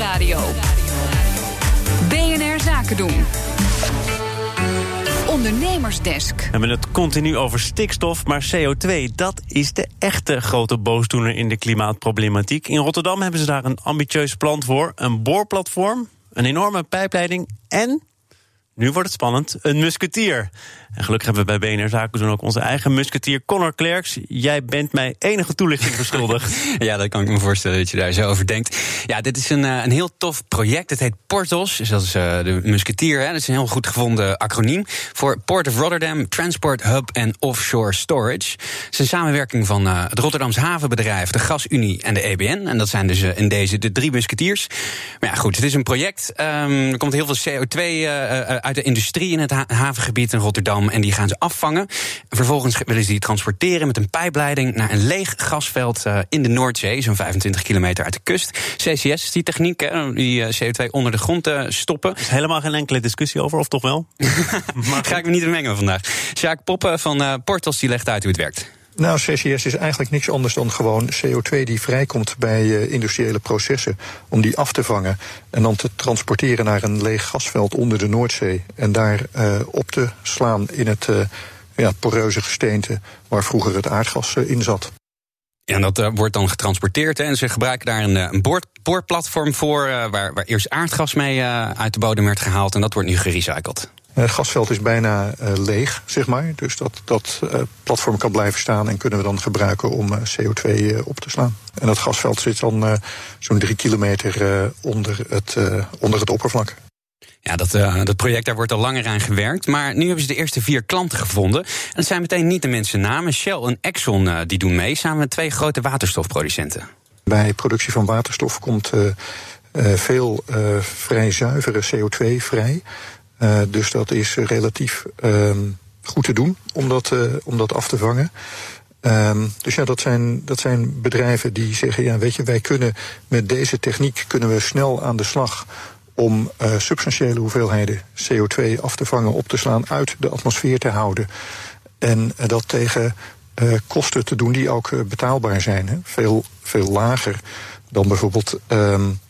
Nieuwsradio. BNR Zaken doen. Ondernemersdesk. We hebben het continu over stikstof, maar CO2, dat is de echte grote boosdoener in de klimaatproblematiek. In Rotterdam hebben ze daar een ambitieus plan voor: een boorplatform, een enorme pijpleiding en nu wordt het spannend. Een musketier. En gelukkig hebben we bij BNR Zaken doen ook onze eigen musketier Connor Klerks. Jij bent mij enige toelichting verschuldigd. ja, dat kan ik me voorstellen dat je daar zo over denkt. Ja, dit is een, eh, een heel tof project. Het heet Portos. Dus dat is uh, de musketier. Hè. Dat is een heel goed gevonden acroniem. Voor Port of Rotterdam, Transport Hub en Offshore Storage. Het is een samenwerking van uh, het Rotterdams havenbedrijf, de Gasunie en de EBN. En dat zijn dus in deze de drie musketiers. Maar ja, goed, het is een project. Um, er komt heel veel CO2 uit de industrie in het ha havengebied in Rotterdam. En die gaan ze afvangen. Vervolgens willen ze die transporteren met een pijpleiding naar een leeg gasveld uh, in de Noordzee, zo'n 25 kilometer uit de kust. CCS is die techniek, hè, die uh, CO2 onder de grond uh, stoppen. Er is helemaal geen enkele discussie over, of toch wel? maar ga ik me niet mengen vandaag. Sjaak Poppen van Portos die legt uit hoe het werkt. Nou, CCS is eigenlijk niks anders dan gewoon CO2 die vrijkomt bij uh, industriële processen. Om die af te vangen en dan te transporteren naar een leeg gasveld onder de Noordzee. En daar uh, op te slaan in het uh, ja, poreuze gesteente waar vroeger het aardgas in zat. En dat wordt dan getransporteerd. En ze gebruiken daar een, een boorplatform voor. waar, waar eerst aardgas mee uit de bodem werd gehaald. En dat wordt nu gerecycled. Het gasveld is bijna uh, leeg, zeg maar. Dus dat, dat uh, platform kan blijven staan en kunnen we dan gebruiken om uh, CO2 op te slaan. En dat gasveld zit dan zo'n drie kilometer onder, het, onder het oppervlak. Ja, dat, dat project daar wordt al langer aan gewerkt. Maar nu hebben ze de eerste vier klanten gevonden. En het zijn meteen niet de mensen namen. Shell en Exxon die doen mee, samen met twee grote waterstofproducenten. Bij productie van waterstof komt veel vrij zuivere CO2 vrij. Uh, dus dat is relatief um, goed te doen om dat, uh, om dat af te vangen. Um, dus ja, dat zijn, dat zijn bedrijven die zeggen, ja, weet je, wij kunnen met deze techniek kunnen we snel aan de slag om uh, substantiële hoeveelheden CO2 af te vangen, op te slaan, uit de atmosfeer te houden. En dat tegen kosten te doen die ook betaalbaar zijn. Hè. Veel, veel lager dan bijvoorbeeld um,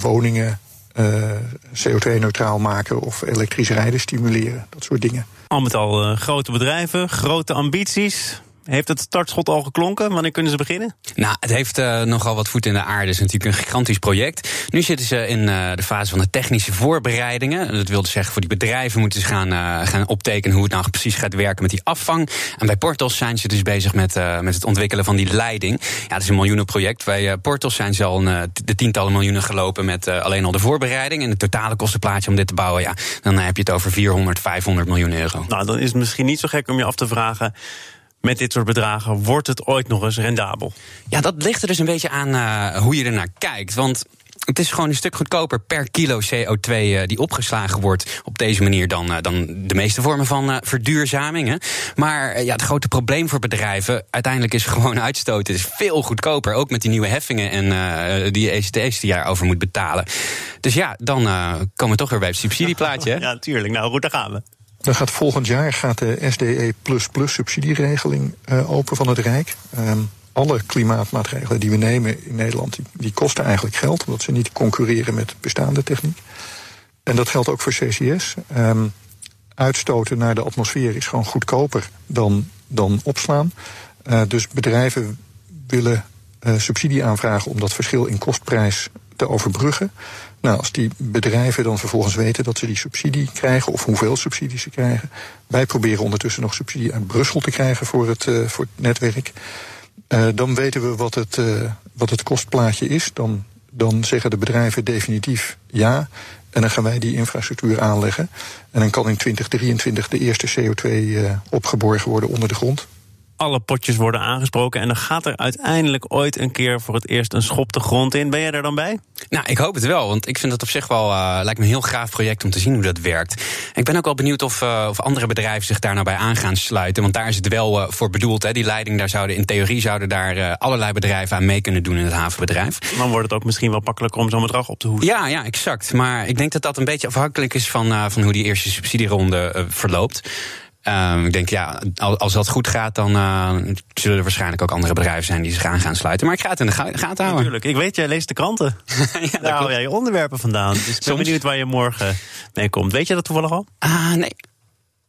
woningen uh, CO2-neutraal maken of elektrisch rijden stimuleren. Dat soort dingen. Al met al uh, grote bedrijven, grote ambities. Heeft het startschot al geklonken? Wanneer kunnen ze beginnen? Nou, het heeft uh, nogal wat voet in de aarde. Het is natuurlijk een gigantisch project. Nu zitten ze in uh, de fase van de technische voorbereidingen. Dat wil dus zeggen, voor die bedrijven moeten ze gaan, uh, gaan optekenen hoe het nou precies gaat werken met die afvang. En bij Portos zijn ze dus bezig met, met het ontwikkelen van die leiding. Ja, het is een miljoenenproject. Bij Portos zijn ze al een, de tientallen miljoenen gelopen met alleen al de voorbereiding. En het totale kostenplaatje om dit te bouwen, ja, dan heb je het over 400, 500 miljoen euro. Nou, dan is het misschien niet zo gek om je af te vragen met dit soort bedragen, wordt het ooit nog eens rendabel? Ja, dat ligt er dus een beetje aan uh, hoe je ernaar kijkt. Want het is gewoon een stuk goedkoper per kilo CO2 uh, die opgeslagen wordt op deze manier dan, uh, dan de meeste vormen van uh, verduurzamingen. Maar ja, het grote probleem voor bedrijven uiteindelijk is gewoon uitstoten. Het is veel goedkoper, ook met die nieuwe heffingen en die ECTS die je daarover moet betalen. Dus ja, dan komen we toch weer bij het subsidieplaatje. Hè? Ja, tuurlijk. Nou goed, daar gaan we. Dan gaat volgend jaar gaat de SDE subsidieregeling uh, open van het Rijk. Um, alle klimaatmaatregelen die we nemen in Nederland, die, kosten eigenlijk geld, omdat ze niet concurreren met bestaande techniek. En dat geldt ook voor CCS. Ehm, uitstoten naar de atmosfeer is gewoon goedkoper dan, dan opslaan. Uh, dus bedrijven willen uh, subsidie aanvragen om dat verschil in kostprijs te overbruggen. Nou, als die bedrijven dan vervolgens weten dat ze die subsidie krijgen, of hoeveel subsidie ze krijgen. Wij proberen ondertussen nog subsidie uit Brussel te krijgen voor het, uh, voor het netwerk. Uh, dan weten we wat het, uh, wat het kostplaatje is. Dan, dan zeggen de bedrijven definitief ja. En dan gaan wij die infrastructuur aanleggen. En dan kan in 2023 de eerste CO2 opgeborgen worden onder de grond alle potjes worden aangesproken. En dan gaat er uiteindelijk ooit een keer voor het eerst een schop de grond in. Ben jij daar dan bij? Nou, ik hoop het wel. Want ik vind het op zich wel uh, lijkt me een heel gaaf project om te zien hoe dat werkt. ik ben ook wel benieuwd of, uh, of andere bedrijven zich daar nou bij aan gaan sluiten. Want daar is het wel uh, voor bedoeld. Hè. Die leiding, daar zouden in theorie zouden daar allerlei bedrijven aan mee kunnen doen in het havenbedrijf. Dan wordt het ook misschien wel makkelijker om zo'n bedrag op te hoesten. Ja, ja, exact. Maar ik denk dat dat een beetje afhankelijk is van, van hoe die eerste subsidieronde verloopt. Ehm, ik denk, ja, als, als dat goed gaat, dan uh, zullen er waarschijnlijk ook andere bedrijven zijn die zich aan gaan sluiten. Maar ik ga het in de gaten houden. Natuurlijk. Ik weet, jij leest de kranten. ja, Daar haal jij je onderwerpen vandaan. Dus ik ben benieuwd waar je morgen mee komt. Weet je dat toevallig al? Ah, nee.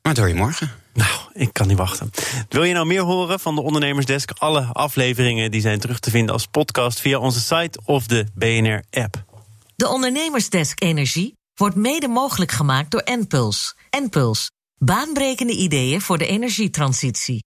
Maar dat hoor je morgen. Nou, ik kan niet wachten. Wil je nou meer horen van de Ondernemersdesk? Alle afleveringen die zijn terug te vinden als podcast via onze site of de BNR-app. De Ondernemersdesk Energie wordt mede mogelijk gemaakt door Enpuls. Enpuls, baanbrekende ideeën voor de energietransitie.